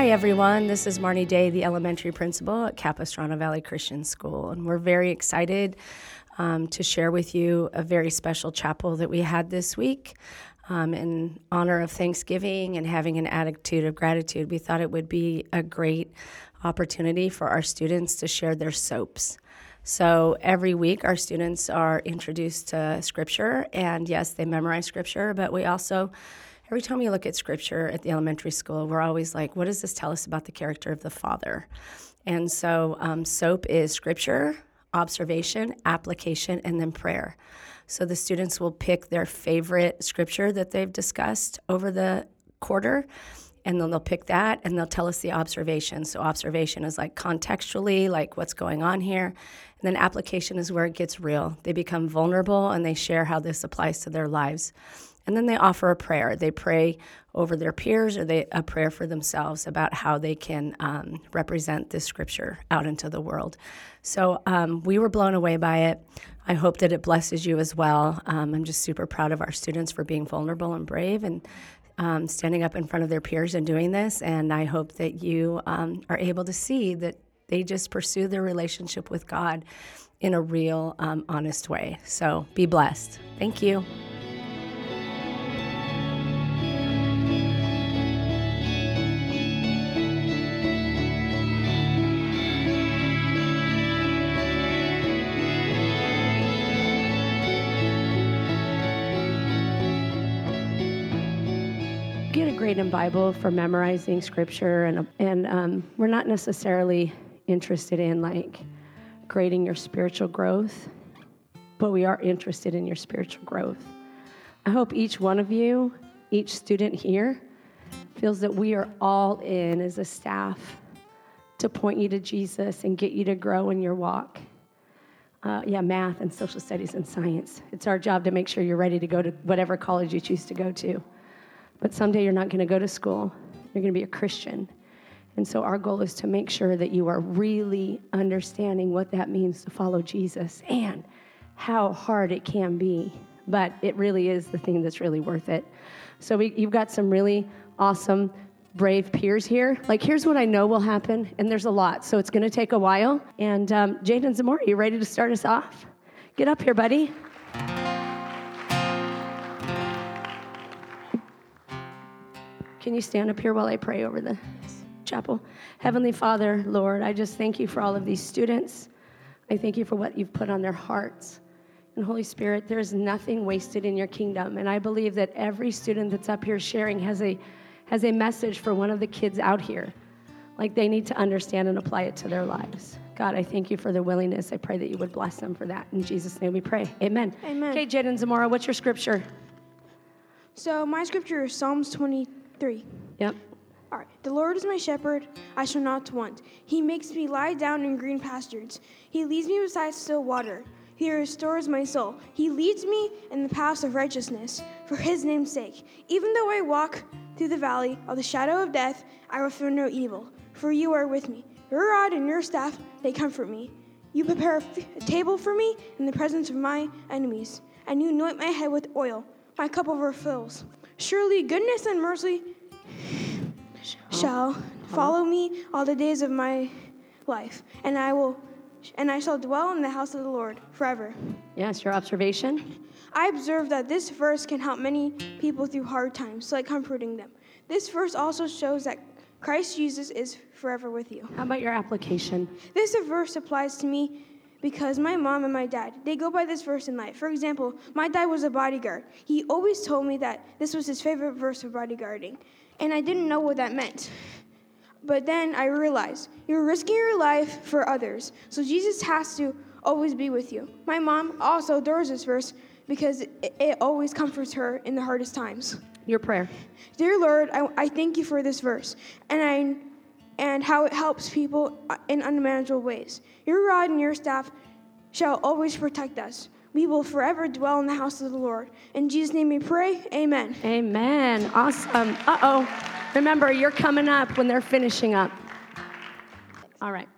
Hi, everyone. This is Marnie Day, the elementary principal at Capistrano Valley Christian School, and we're very excited um, to share with you a very special chapel that we had this week. Um, in honor of Thanksgiving and having an attitude of gratitude, we thought it would be a great opportunity for our students to share their soaps. So every week, our students are introduced to scripture, and yes, they memorize scripture, but we also every time we look at scripture at the elementary school, we're always like, what does this tell us about the character of the Father? And so, um, SOAP is scripture, observation, application, and then prayer. So the students will pick their favorite scripture that they've discussed over the quarter, and then they'll pick that and they'll tell us the observation. So observation is like contextually, like what's going on here. And then application is where it gets real. They become vulnerable and they share how this applies to their lives. And then they offer a prayer. They pray over their peers or they a prayer for themselves about how they can um, represent this scripture out into the world. So um, we were blown away by it. I hope that it blesses you as well. Um, I'm just super proud of our students for being vulnerable and brave and um, standing up in front of their peers and doing this. And I hope that you um, are able to see that they just pursue their relationship with God in a real, um, honest way. So be blessed. Thank you. In Bible for memorizing scripture, and and um, we're not necessarily interested in like grading your spiritual growth, but we are interested in your spiritual growth. I hope each one of you, each student here, feels that we are all in as a staff to point you to Jesus and get you to grow in your walk. Uh, yeah, math and social studies and science. It's our job to make sure you're ready to go to whatever college you choose to go to. But someday you're not going to go to school, you're going to be a Christian. And so our goal is to make sure that you are really understanding what that means to follow Jesus and how hard it can be. But it really is the thing that's really worth it. So we, you've got some really awesome, brave peers here. Like, here's what I know will happen, and there's a lot, so it's going to take a while. And um, Jaden Zamora, you ready to start us off? Get up here, buddy. Can you stand up here while I pray over the chapel? Heavenly Father, Lord, I just thank you for all of these students. I thank you for what you've put on their hearts. And Holy Spirit, there is nothing wasted in your kingdom. And I believe that every student that's up here sharing has a, has a message for one of the kids out here. Like they need to understand and apply it to their lives. God, I thank you for their willingness. I pray that you would bless them for that. In Jesus' name we pray. Amen. Amen. Okay, Jaden Zamora, what's your scripture? So my scripture is Psalms 20. Three. Yep. All right. The Lord is my shepherd, I shall not want. He makes me lie down in green pastures. He leads me beside still water. He restores my soul. He leads me in the paths of righteousness for his name's sake. Even though I walk through the valley of the shadow of death, I will fear no evil, for you are with me. Your rod and your staff, they comfort me. You prepare a, f- a table for me in the presence of my enemies, and you anoint my head with oil. My cup overflows. Surely goodness and mercy shall follow me all the days of my life, and I will and I shall dwell in the house of the Lord forever. Yes, your observation? I observe that this verse can help many people through hard times, like comforting them. This verse also shows that Christ Jesus is forever with you. How about your application? This verse applies to me because my mom and my dad, they go by this verse in life. For example, my dad was a bodyguard. He always told me that this was his favorite verse of bodyguarding, and I didn't know what that meant. But then I realized you're risking your life for others, so Jesus has to always be with you. My mom also adores this verse because it, it always comforts her in the hardest times. Your prayer. Dear Lord, I, I thank you for this verse, and I and how it helps people in unmanageable ways. Your rod and your staff shall always protect us. We will forever dwell in the house of the Lord. In Jesus' name we pray. Amen. Amen. Awesome. Uh oh. Remember, you're coming up when they're finishing up. All right.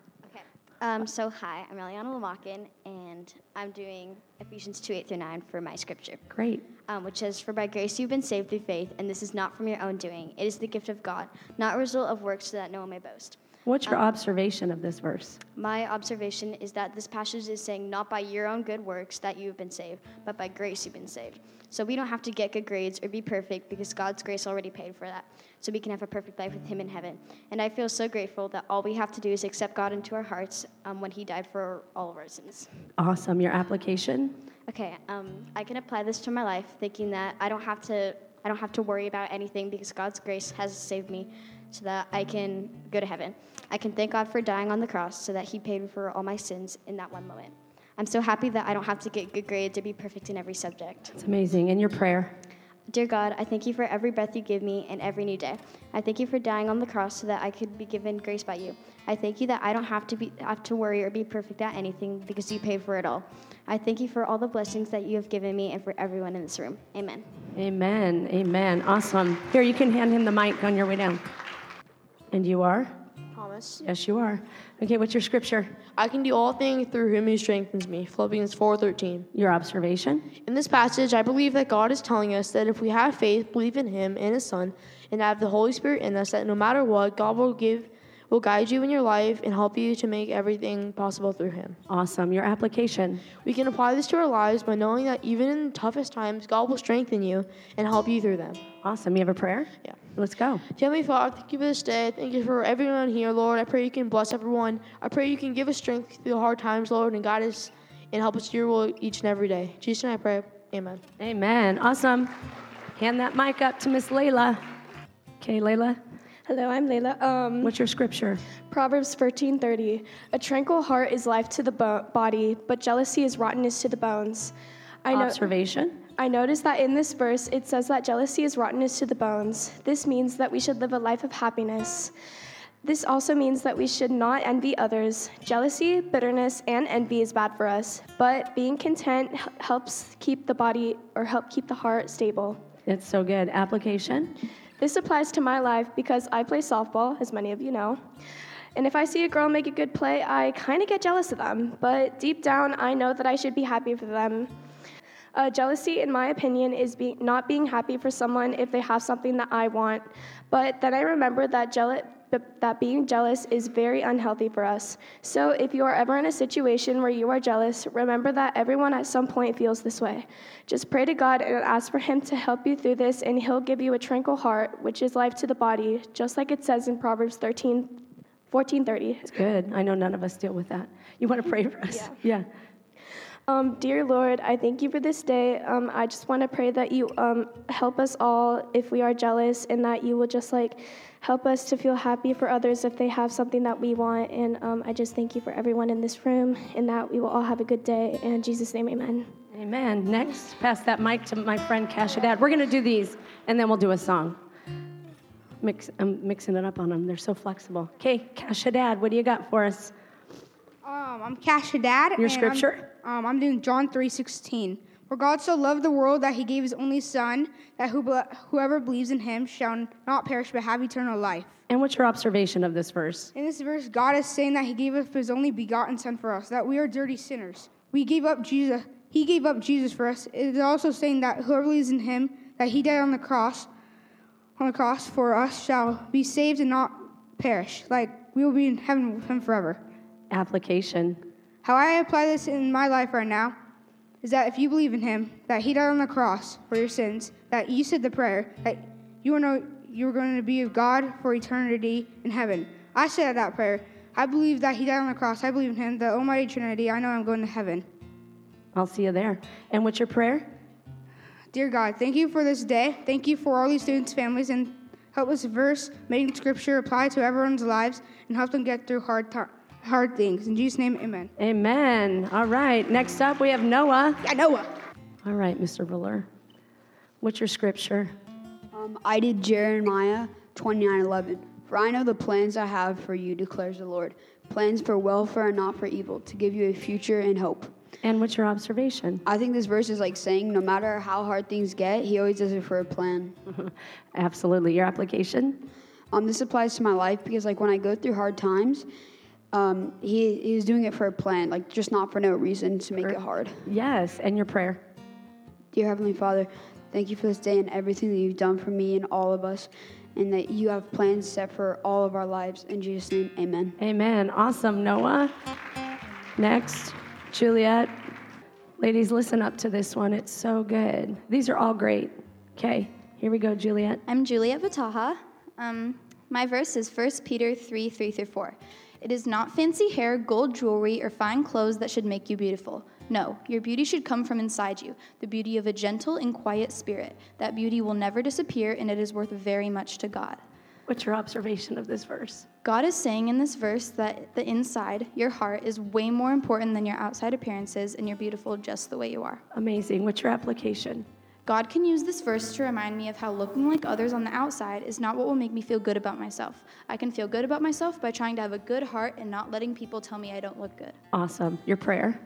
Um, so, hi, I'm Eliana Lamakin, and I'm doing Ephesians 2 8 through 9 for my scripture, Great. um, which says, For by grace you've been saved through faith, and this is not from your own doing. It is the gift of God, not a result of works, so that no one may boast. What's your observation of this verse? My observation is that this passage is saying, Not by your own good works that you have been saved, but by grace you've been saved. So, we don't have to get good grades or be perfect because God's grace already paid for that. So, we can have a perfect life with Him in heaven. And I feel so grateful that all we have to do is accept God into our hearts um, when He died for all of our sins. Awesome. Your application? Okay, um, I can apply this to my life, thinking that I don't have to. I don't have to worry about anything because God's grace has saved me, so that I can go to heaven. I can thank God for dying on the cross, so that He paid for all my sins in that one moment. I'm so happy that I don't have to get good grades or be perfect in every subject. It's amazing. And your prayer? Dear God, I thank you for every breath you give me and every new day. I thank you for dying on the cross so that I could be given grace by you. I thank you that I don't have to be have to worry or be perfect at anything because you paid for it all. I thank you for all the blessings that you have given me and for everyone in this room. Amen. Amen. Amen. Awesome. Here, you can hand him the mic on your way down. And you are? Thomas. Yes, you are. Okay, what's your scripture? I can do all things through him who strengthens me. Philippians 4:13. Your observation? In this passage, I believe that God is telling us that if we have faith, believe in him and his son, and have the Holy Spirit in us, that no matter what, God will give will guide you in your life and help you to make everything possible through him. Awesome. Your application? We can apply this to our lives by knowing that even in the toughest times, God will strengthen you and help you through them. Awesome. You have a prayer? Yeah. Let's go. Heavenly Father, thank you for this day. Thank you for everyone here, Lord. I pray you can bless everyone. I pray you can give us strength through the hard times, Lord, and guide us and help us do your will each and every day. Jesus, and I pray. Amen. Amen. Awesome. Hand that mic up to Miss Layla. Okay, Layla, Hello, I'm Layla. Um, what's your scripture? Proverbs 13:30. A tranquil heart is life to the bo- body, but jealousy is rottenness to the bones. I know. Observation? I noticed that in this verse it says that jealousy is rottenness to the bones. This means that we should live a life of happiness. This also means that we should not envy others. Jealousy, bitterness, and envy is bad for us, but being content helps keep the body or help keep the heart stable. It's so good. Application? This applies to my life because I play softball, as many of you know. And if I see a girl make a good play, I kind of get jealous of them. But deep down, I know that I should be happy for them. Uh, jealousy, in my opinion, is be- not being happy for someone if they have something that I want. But then I remember that jealous. That being jealous is very unhealthy for us. So, if you are ever in a situation where you are jealous, remember that everyone at some point feels this way. Just pray to God and ask for Him to help you through this, and He'll give you a tranquil heart, which is life to the body, just like it says in Proverbs 13, 14:30. It's good. I know none of us deal with that. You want to pray for us? Yeah. Um, dear Lord, I thank you for this day. Um, I just want to pray that you um, help us all if we are jealous, and that you will just like help us to feel happy for others if they have something that we want. And um, I just thank you for everyone in this room, and that we will all have a good day. And in Jesus' name, Amen. Amen. Next, pass that mic to my friend Kashadad. We're going to do these, and then we'll do a song. Mix, I'm mixing it up on them. They're so flexible. Okay, Kashadad, what do you got for us? Um, I'm Cash Dad. Your scripture? I'm, um, I'm doing John 3:16. For God so loved the world that He gave His only Son, that who, whoever believes in Him shall not perish but have eternal life. And what's your observation of this verse? In this verse, God is saying that He gave up His only begotten Son for us, that we are dirty sinners. We gave up Jesus. He gave up Jesus for us. It is also saying that whoever believes in Him, that He died on the cross, on the cross for us, shall be saved and not perish. Like we will be in heaven with Him forever. Application. How I apply this in my life right now is that if you believe in him, that he died on the cross for your sins, that you said the prayer, that you know you were going to be with God for eternity in heaven. I said that prayer. I believe that he died on the cross. I believe in him, the Almighty Trinity. I know I'm going to heaven. I'll see you there. And what's your prayer? Dear God, thank you for this day. Thank you for all these students' families and help us verse, making scripture apply to everyone's lives and help them get through hard times hard things. In Jesus' name, amen. Amen. All right. Next up, we have Noah. Yeah, Noah. All right, Mr. Ruler. What's your scripture? Um, I did Jeremiah 29:11. For I know the plans I have for you, declares the Lord, plans for welfare and not for evil, to give you a future and hope. And what's your observation? I think this verse is like saying, no matter how hard things get, He always does it for a plan. Absolutely. Your application? Um, this applies to my life because, like, when I go through hard times, um, he he was doing it for a plan, like just not for no reason to make it hard. Yes, and your prayer. Dear Heavenly Father, thank you for this day and everything that you've done for me and all of us, and that you have plans set for all of our lives. In Jesus' name, Amen. Amen. Awesome, Noah. Next, Juliet. Ladies, listen up to this one. It's so good. These are all great. Okay, here we go, Juliet. I'm Juliet Vataha. Um, my verse is 1 Peter 3 3 through 4. It is not fancy hair, gold jewelry, or fine clothes that should make you beautiful. No, your beauty should come from inside you, the beauty of a gentle and quiet spirit. That beauty will never disappear, and it is worth very much to God. What's your observation of this verse? God is saying in this verse that the inside, your heart, is way more important than your outside appearances, and you're beautiful just the way you are. Amazing. What's your application? God can use this verse to remind me of how looking like others on the outside is not what will make me feel good about myself. I can feel good about myself by trying to have a good heart and not letting people tell me I don't look good. Awesome. Your prayer?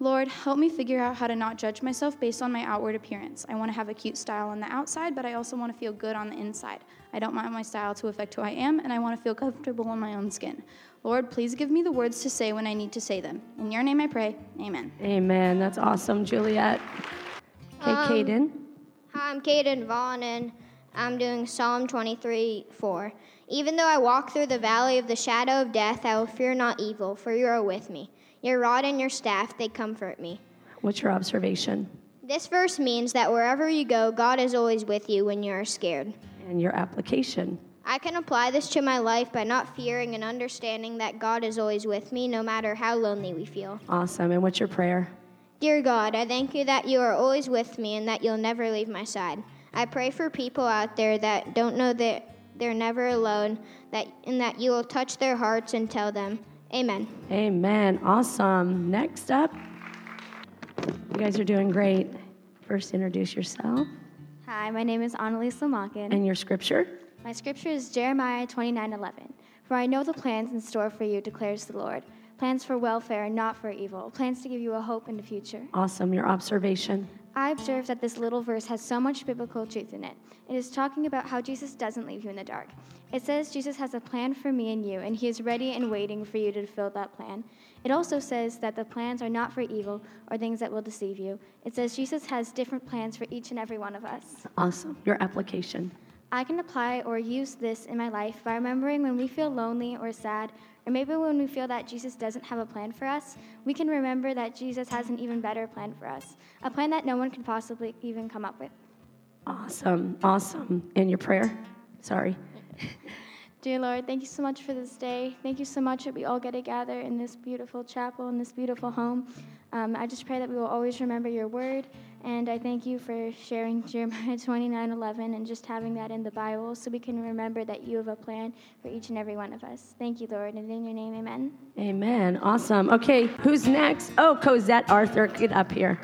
Lord, help me figure out how to not judge myself based on my outward appearance. I want to have a cute style on the outside, but I also want to feel good on the inside. I don't want my style to affect who I am, and I want to feel comfortable in my own skin. Lord, please give me the words to say when I need to say them. In your name I pray. Amen. Amen. That's awesome, Juliet. Okay, Um, Caden. Hi, I'm Caden Vaughn, and I'm doing Psalm 23 4. Even though I walk through the valley of the shadow of death, I will fear not evil, for you are with me. Your rod and your staff, they comfort me. What's your observation? This verse means that wherever you go, God is always with you when you are scared. And your application? I can apply this to my life by not fearing and understanding that God is always with me, no matter how lonely we feel. Awesome. And what's your prayer? Dear God, I thank you that you are always with me and that you'll never leave my side. I pray for people out there that don't know that they're never alone, that and that you will touch their hearts and tell them, Amen. Amen. Awesome. Next up, you guys are doing great. First, introduce yourself Hi, my name is Annalise Lamakin. and your scripture. My scripture is Jeremiah 29:11. For I know the plans in store for you, declares the Lord. Plans for welfare and not for evil. Plans to give you a hope in the future. Awesome. Your observation. I observe that this little verse has so much biblical truth in it. It is talking about how Jesus doesn't leave you in the dark. It says Jesus has a plan for me and you, and he is ready and waiting for you to fulfill that plan. It also says that the plans are not for evil or things that will deceive you. It says Jesus has different plans for each and every one of us. Awesome. Your application. I can apply or use this in my life by remembering when we feel lonely or sad, or maybe when we feel that Jesus doesn't have a plan for us, we can remember that Jesus has an even better plan for us, a plan that no one could possibly even come up with. Awesome. Awesome. And your prayer? Sorry. Dear Lord, thank you so much for this day. Thank you so much that we all get to gather in this beautiful chapel, in this beautiful home. Um, I just pray that we will always remember your word, and I thank you for sharing Jeremiah 29 11 and just having that in the Bible so we can remember that you have a plan for each and every one of us. Thank you, Lord, and in your name, amen. Amen. Awesome. Okay, who's next? Oh, Cosette Arthur, get up here.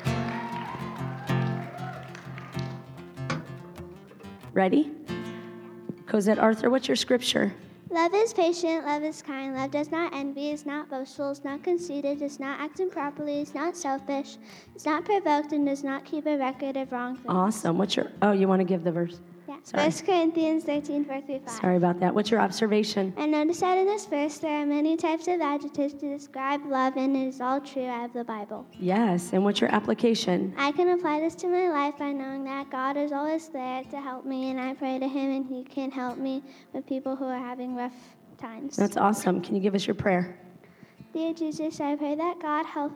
Ready? Cosette Arthur, what's your scripture? Love is patient, love is kind, love does not envy, is not boastful, is not conceited, does not act improperly, is not selfish, is not provoked, and does not keep a record of wrong things. Awesome. What's your Oh, you want to give the verse? Yeah. Sorry. 1 Corinthians 13, 4 through 5. Sorry about that. What's your observation? I noticed that in this verse there are many types of adjectives to describe love, and it is all true out of the Bible. Yes. And what's your application? I can apply this to my life by knowing that God is always there to help me, and I pray to Him, and He can help me with people who are having rough times. That's awesome. Can you give us your prayer? Dear Jesus, I pray that God help,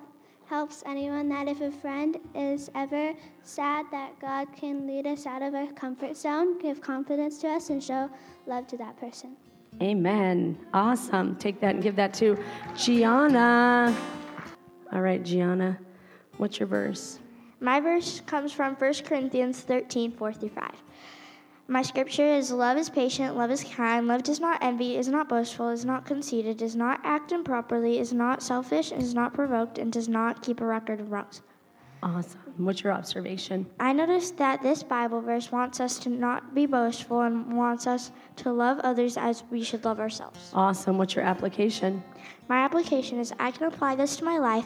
helps anyone that if a friend is ever sad, that God can lead us out of our comfort zone, give confidence to us, and show love to that person. Amen. Awesome. Take that and give that to Gianna. All right, Gianna. What's your verse? My verse comes from 1 Corinthians 13, 4 through 5. My scripture is Love is patient, love is kind, love does not envy, is not boastful, is not conceited, does not act improperly, is not selfish, is not provoked, and does not keep a record of wrongs. Awesome. What's your observation? I noticed that this Bible verse wants us to not be boastful and wants us to love others as we should love ourselves. Awesome. What's your application? My application is I can apply this to my life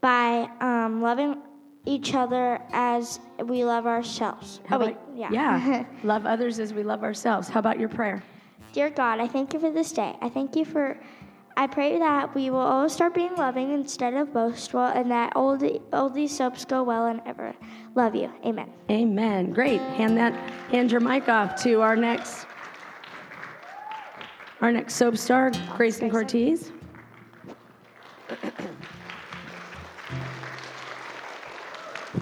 by um, loving each other as we love ourselves. How oh, wait, yeah. Yeah. love others as we love ourselves. How about your prayer? Dear God, I thank you for this day. I thank you for I pray that we will all start being loving instead of boastful, and that all, the, all these soaps go well and ever. Love you. Amen. Amen. Great. Hand that hand your mic off to our next our next soap star, Grayson Cortez.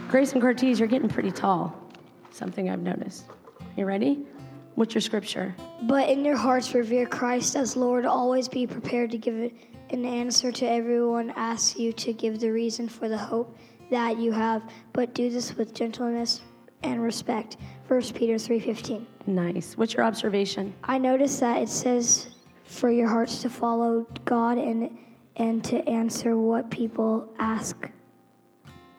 Grayson Cortez, you're getting pretty tall. Something I've noticed. You ready? What's your scripture? But in your hearts revere Christ as Lord. Always be prepared to give an answer to everyone asks you to give the reason for the hope that you have, but do this with gentleness and respect. 1 Peter 3:15. Nice. What's your observation? I noticed that it says for your hearts to follow God and and to answer what people ask.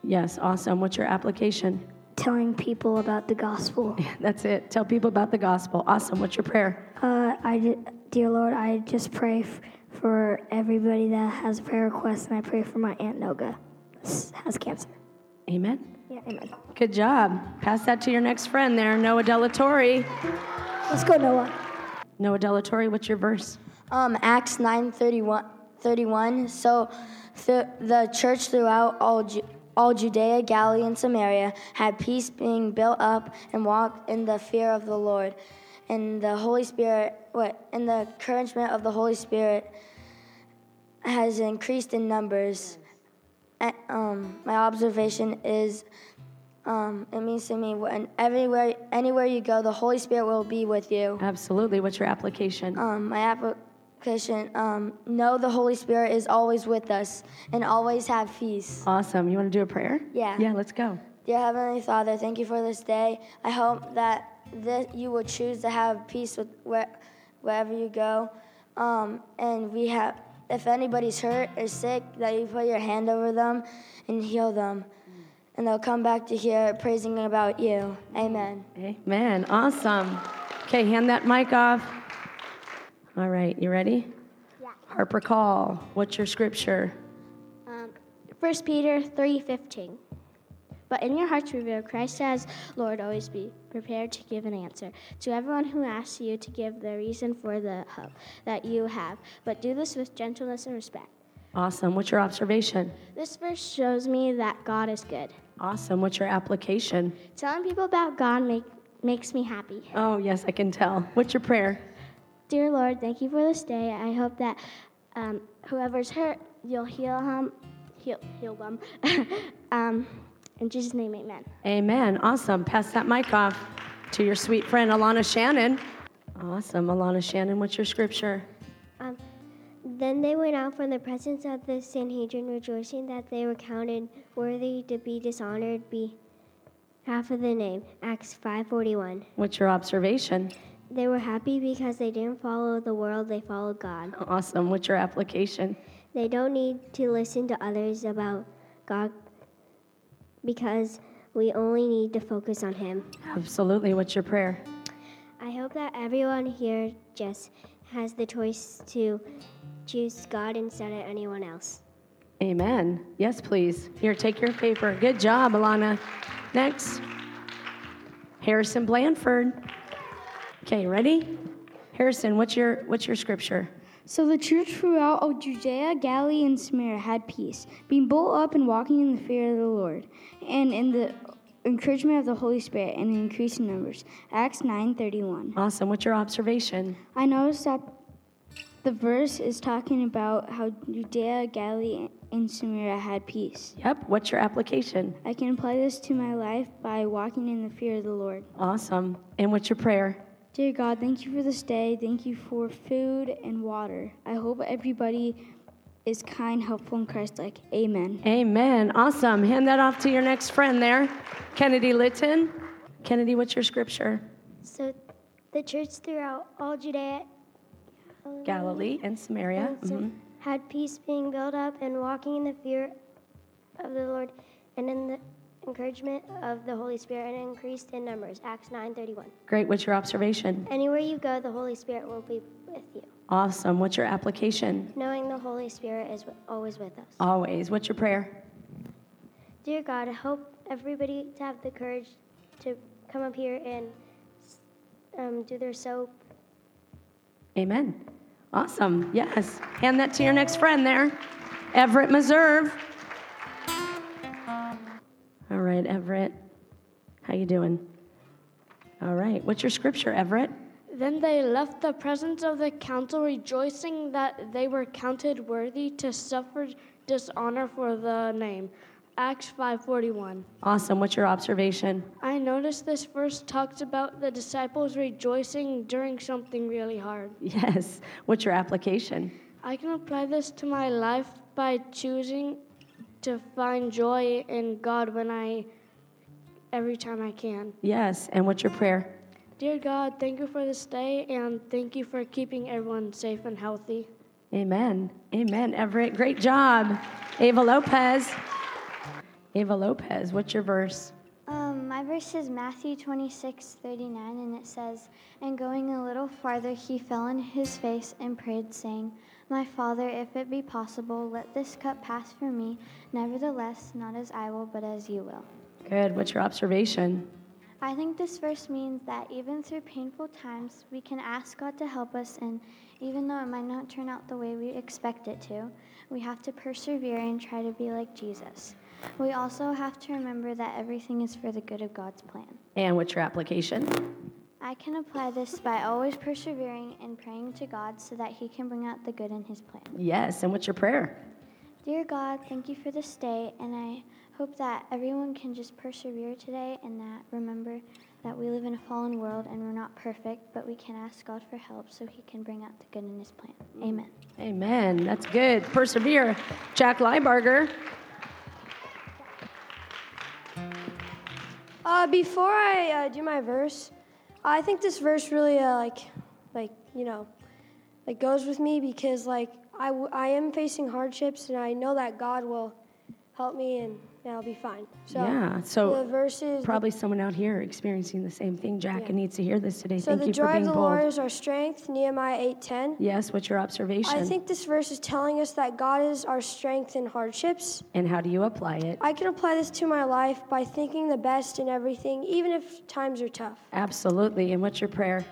Yes, awesome. What's your application? Telling people about the gospel. That's it. Tell people about the gospel. Awesome. What's your prayer? Uh, I, dear Lord, I just pray f- for everybody that has a prayer request, and I pray for my aunt Noga, has cancer. Amen. Yeah, amen. Good job. Pass that to your next friend there, Noah Delatorre. Let's go, Noah. Noah Delatorre, what's your verse? Um, Acts 9 31. 31 so th- the church throughout all, Ju- all Judea, Galilee, and Samaria had peace being built up and walked in the fear of the Lord. And the Holy Spirit, what? And the encouragement of the Holy Spirit has increased in numbers. And, um, my observation is um, it means to me when everywhere, anywhere you go, the Holy Spirit will be with you. Absolutely. What's your application? Um, my application, um, know the Holy Spirit is always with us and always have peace. Awesome. You want to do a prayer? Yeah. Yeah, let's go. Dear Heavenly Father, thank you for this day. I hope that this, you will choose to have peace with where, wherever you go. Um, and we have, if anybody's hurt or sick, that you put your hand over them and heal them. And they'll come back to hear praising about you. Amen. Amen. Awesome. Okay, hand that mic off. All right, you ready? Yeah. Harper Call, what's your scripture? Um, 1 Peter 3.15. But in your hearts reveal Christ as Lord, always be prepared to give an answer to everyone who asks you to give the reason for the hope that you have. But do this with gentleness and respect. Awesome. What's your observation? This verse shows me that God is good. Awesome. What's your application? Telling people about God make, makes me happy. Oh, yes, I can tell. What's your prayer? Dear Lord, thank you for this day. I hope that um, whoever's hurt, you'll heal him, heal, heal them. um, in Jesus' name, amen. Amen. Awesome. Pass that mic off to your sweet friend, Alana Shannon. Awesome. Alana Shannon, what's your scripture? Um, then they went out from the presence of the Sanhedrin, rejoicing that they were counted worthy to be dishonored be half of the name. Acts 5:41. What's your observation? They were happy because they didn't follow the world; they followed God. Awesome. What's your application? They don't need to listen to others about God because we only need to focus on Him. Absolutely. What's your prayer? I hope that everyone here just has the choice to choose God instead of anyone else. Amen. Yes, please. Here, take your paper. Good job, Alana. Next, Harrison Blanford. Okay, ready? Harrison, what's your what's your scripture? So the church throughout all Judea, Galilee, and Samaria had peace, being built up and walking in the fear of the Lord, and in the encouragement of the Holy Spirit, and the increase in numbers. Acts nine thirty one. Awesome. What's your observation? I noticed that the verse is talking about how Judea, Galilee, and Samaria had peace. Yep. What's your application? I can apply this to my life by walking in the fear of the Lord. Awesome. And what's your prayer? Dear God, thank you for this day. Thank you for food and water. I hope everybody is kind, helpful, and Christ like. Amen. Amen. Awesome. Hand that off to your next friend there, Kennedy Litton. Kennedy, what's your scripture? So the church throughout all Judea, Galilee and Samaria. Mhm. had peace being built up and walking in the fear of the Lord and in the encouragement of the Holy Spirit and increased in numbers. Acts 9:31. Great. What's your observation? Anywhere you go, the Holy Spirit will be with you. Awesome. What's your application? Knowing the Holy Spirit is always with us. Always. What's your prayer? Dear God, I hope everybody to have the courage to come up here and um, do their soap. Amen. Awesome. Yes. Hand that to your next friend there. Everett Meserve. Right, Everett. How you doing? All right. What's your scripture, Everett? Then they left the presence of the council, rejoicing that they were counted worthy to suffer dishonor for the name. Acts 5:41. Awesome. What's your observation? I noticed this verse talks about the disciples rejoicing during something really hard. Yes. What's your application? I can apply this to my life by choosing to find joy in God when I every time I can. Yes. And what's your prayer? Dear God, thank you for this day and thank you for keeping everyone safe and healthy. Amen. Amen. Everett, great job. Ava Lopez. Ava Lopez, what's your verse? Um, my verse is Matthew 26, 39, and it says, And going a little farther, he fell on his face and prayed, saying, My Father, if it be possible, let this cup pass from me. Nevertheless, not as I will, but as you will. Good. What's your observation? I think this verse means that even through painful times, we can ask God to help us, and even though it might not turn out the way we expect it to, we have to persevere and try to be like Jesus. We also have to remember that everything is for the good of God's plan. And what's your application? I can apply this by always persevering and praying to God so that He can bring out the good in His plan. Yes. And what's your prayer? Dear God, thank you for this day, and I hope that everyone can just persevere today and that remember that we live in a fallen world and we're not perfect, but we can ask God for help so He can bring out the good in His plan. Amen. Amen. That's good. Persevere. Jack Leibarger. Uh, before I uh, do my verse, I think this verse really uh, like, like you know, like goes with me because like I, w- I am facing hardships and I know that God will help me and, and I'll be fine. So yeah. So the verses probably someone out here experiencing the same thing. Jack Yeah. needs to hear this today. So Thank the you joy for of being the bold. Lord is our strength. Nehemiah eight ten. Yes. What's your observation? I think this verse is telling us that God is our strength in hardships. and how do you apply it? I can apply this to my life by thinking the best in everything, even if times are tough. Absolutely. And what's your prayer?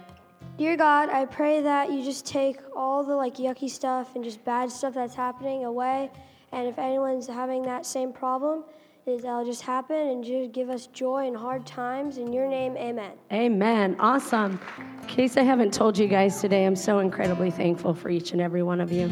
Dear God, I pray that you just take all the like yucky stuff and just bad stuff that's happening away. And if anyone's having that same problem, that'll just happen and just give us joy in hard times. In your name, amen. Amen. Awesome. In case I haven't told you guys today, I'm so incredibly thankful for each and every one of you.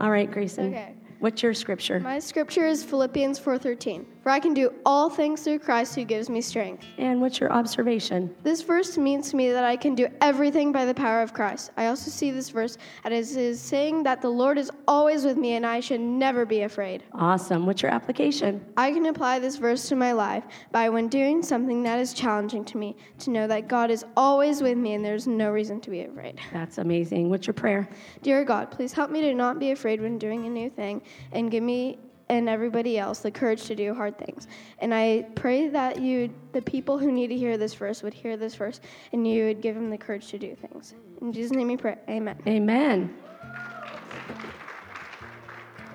All right, Grayson. Okay. What's your scripture? My scripture is Philippians 4:13. For I can do all things through Christ who gives me strength. And what's your observation? This verse means to me that I can do everything by the power of Christ. I also see this verse as is saying that the Lord is always with me and I should never be afraid. Awesome. What's your application? I can apply this verse to my life by when doing something that is challenging to me to know that God is always with me and there's no reason to be afraid. That's amazing. What's your prayer? Dear God, please help me to not be afraid when doing a new thing and give me and everybody else the courage to do hard things. And I pray that you, the people who need to hear this verse, would hear this verse and you would give them the courage to do things. In Jesus' name we pray. Amen. Amen.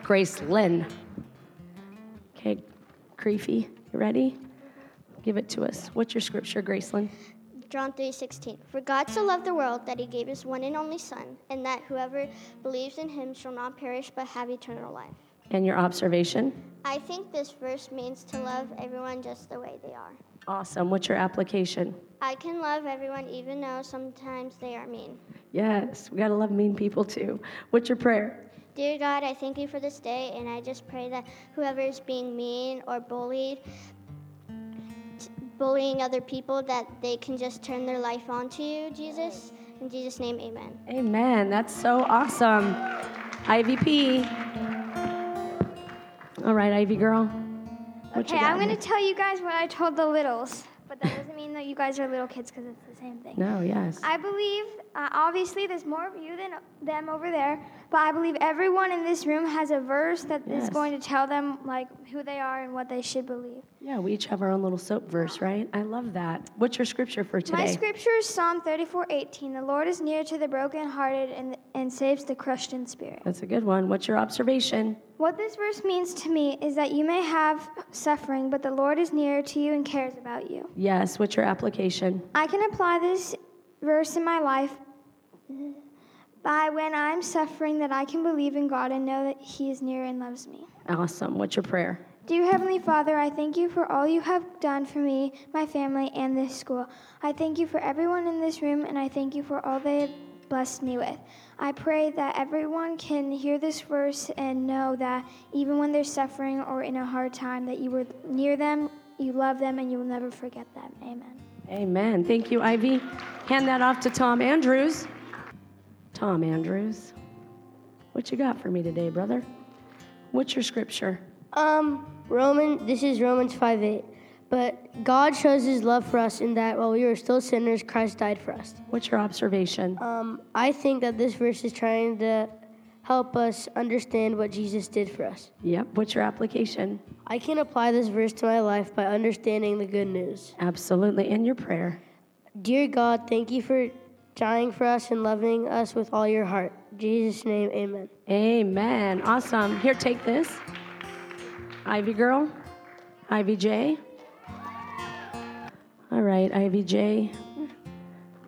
Grace Lynn. Okay, Creefy, you ready? Give it to us. What's your scripture, Gracelyn? John 3:16 For God so loved the world that he gave his one and only son and that whoever believes in him shall not perish but have eternal life. And your observation? I think this verse means to love everyone just the way they are. Awesome. What's your application? I can love everyone even though sometimes they are mean. Yes, we got to love mean people too. What's your prayer? Dear God, I thank you for this day and I just pray that whoever is being mean or bullied bullying other people that they can just turn their life on to you, Jesus. In Jesus name, amen. Amen. That's so awesome. IVP. All right, Ivy girl. Okay, I'm going to tell you guys what I told the littles, but that doesn't mean that you guys are little kids because it's the same thing. No, yes. I believe, uh, obviously, there's more of you than them over there, but I believe everyone in this room has a verse that is Yes. going to tell them like who they are and what they should believe. Yeah, we each have our own little soap verse, right? I love that. What's your scripture for today? My scripture is Psalm 34:18. The Lord is near to the brokenhearted and and saves the crushed in spirit. That's a good one. What's your observation? What this verse means to me is that you may have suffering, but the Lord is near to you and cares about you. Yes, what's your application? I can apply this verse in my life by when I'm suffering that I can believe in God and know that He is near and loves me. Awesome. What's your prayer? Dear Heavenly Father, I thank you for all you have done for me, my family, and this school. I thank you for everyone in this room, and I thank you for all they have blessed me with. I pray that everyone can hear this verse and know that even when they're suffering or in a hard time, that you were near them, you love them, and you will never forget them. Amen. Amen. Thank you, Ivy. Hand that off to Tom Andrews. Tom Andrews, what you got for me today, brother? What's your scripture? Um, Roman. This is Romans five eight. But God shows His love for us in that while we were still sinners, Christ died for us. What's your observation? Um, I think that this verse is trying to help us understand what Jesus did for us. Yep. What's your application? I can apply this verse to my life by understanding the good news. Absolutely. In your prayer. Dear God, thank you for dying for us and loving us with all your heart. In Jesus' name, amen. Amen. Awesome. Here, take this. Ivy girl. Ivy J. All right, Ivy J.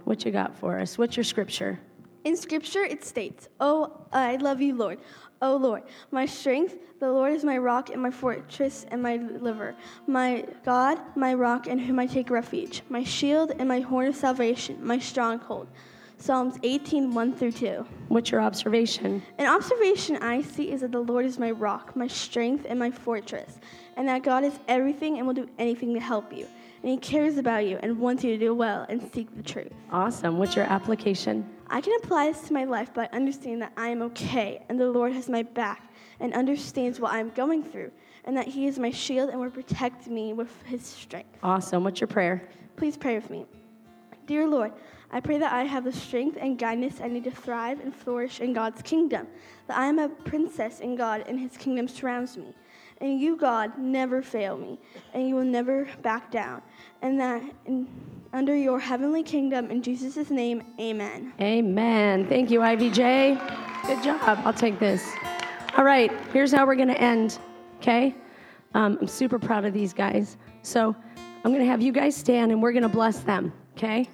What you got for us? What's your scripture? In scripture it states, Oh, I love you, Lord. Oh, Lord, my strength, the Lord is my rock and my fortress and my deliverer, my God, my rock in whom I take refuge, my shield and my horn of salvation, my stronghold. Psalms 18, 1 through 2. What's your observation? An observation I see is that the Lord is my rock, my strength, and my fortress, and that God is everything and will do anything to help you. And He cares about you and wants you to do well and seek the truth. Awesome. What's your application? I can apply this to my life by understanding that I am okay and the Lord has my back and understands what I'm going through and that He is my shield and will protect me with His strength. Awesome. What's your prayer? Please pray with me. Dear Lord, I pray that I have the strength and guidance I need to thrive and flourish in God's kingdom, that I am a princess in God and His kingdom surrounds me. And you, God, never fail me, and you will never back down. And that in, under your heavenly kingdom, in Jesus' name, amen. Amen. Thank you, Ivy J. Good job. I'll take this. All right, here's how we're going to end, okay? Um, I'm super proud of these guys. So I'm going to have you guys stand and we're going to bless them, okay?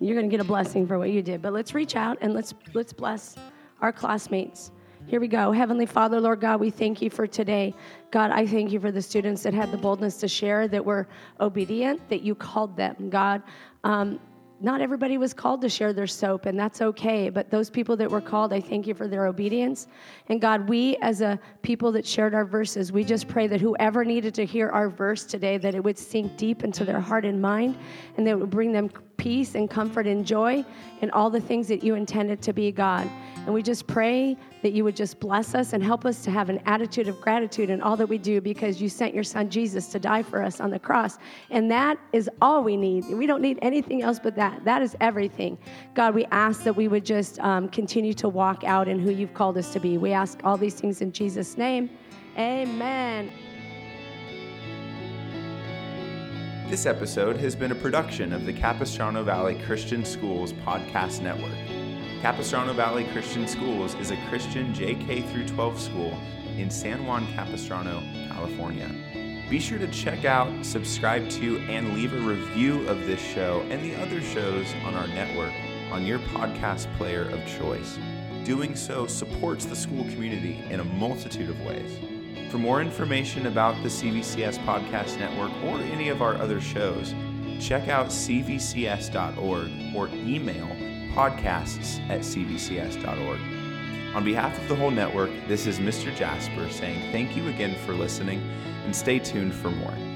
You're going to get a blessing for what you did. But let's reach out and let's, let's bless our classmates. Here we go. Heavenly Father, Lord God, we thank you for today. God, I thank you for the students that had the boldness to share, that were obedient, that you called them. God, um, not everybody was called to share their soap, and that's okay. But those people that were called, I thank you for their obedience. And God, we as a people that shared our verses, we just pray that whoever needed to hear our verse today, that it would sink deep into their heart and mind, and that it would bring them peace and comfort and joy and all the things that you intended to be, God. And we just pray that you would just bless us and help us to have an attitude of gratitude in all that we do because you sent your son Jesus to die for us on the cross. And that is all we need. We don't need anything else but that. That is everything. God, we ask that we would just um, continue to walk out in who you've called us to be. We ask all these things in Jesus' name. Amen. This episode has been a production of the Capistrano Valley Christian Schools Podcast Network. Capistrano Valley Christian Schools is a Christian JK through 12 school in San Juan Capistrano, California. Be sure to check out, subscribe to, and leave a review of this show and the other shows on our network on your podcast player of choice. Doing so supports the school community in a multitude of ways. For more information about the CVCS Podcast Network or any of our other shows, check out cvcs.org or email podcasts at cvcs.org. On behalf of the whole network, this is Mr. Jasper saying thank you again for listening and stay tuned for more.